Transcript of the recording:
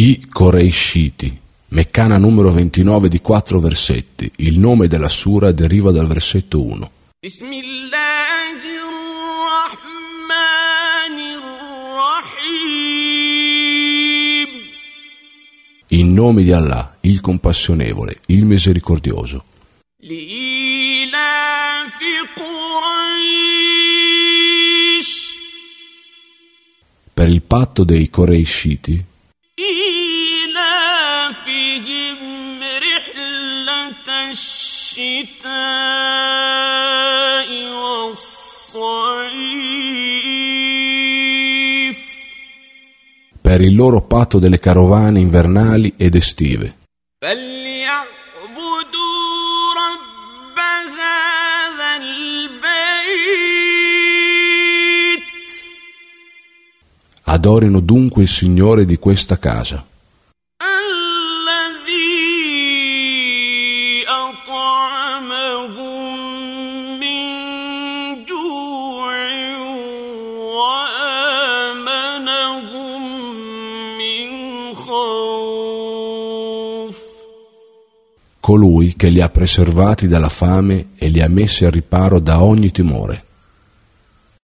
i Coreisciti. Meccana numero 29 di quattro versetti. Il nome della sura deriva dal versetto 1. In nome di Allah, il compassionevole, il misericordioso. Per il patto dei Coreisciti الشتاء والصيف per il loro patto delle carovane invernali ed estive. فليعبدوا رب هذا البيت Adorino dunque il Signore di questa casa, أطعمهم من جوع وآمنهم من خوف colui che li ha preservati dalla fame e li ha messi al riparo da ogni timore.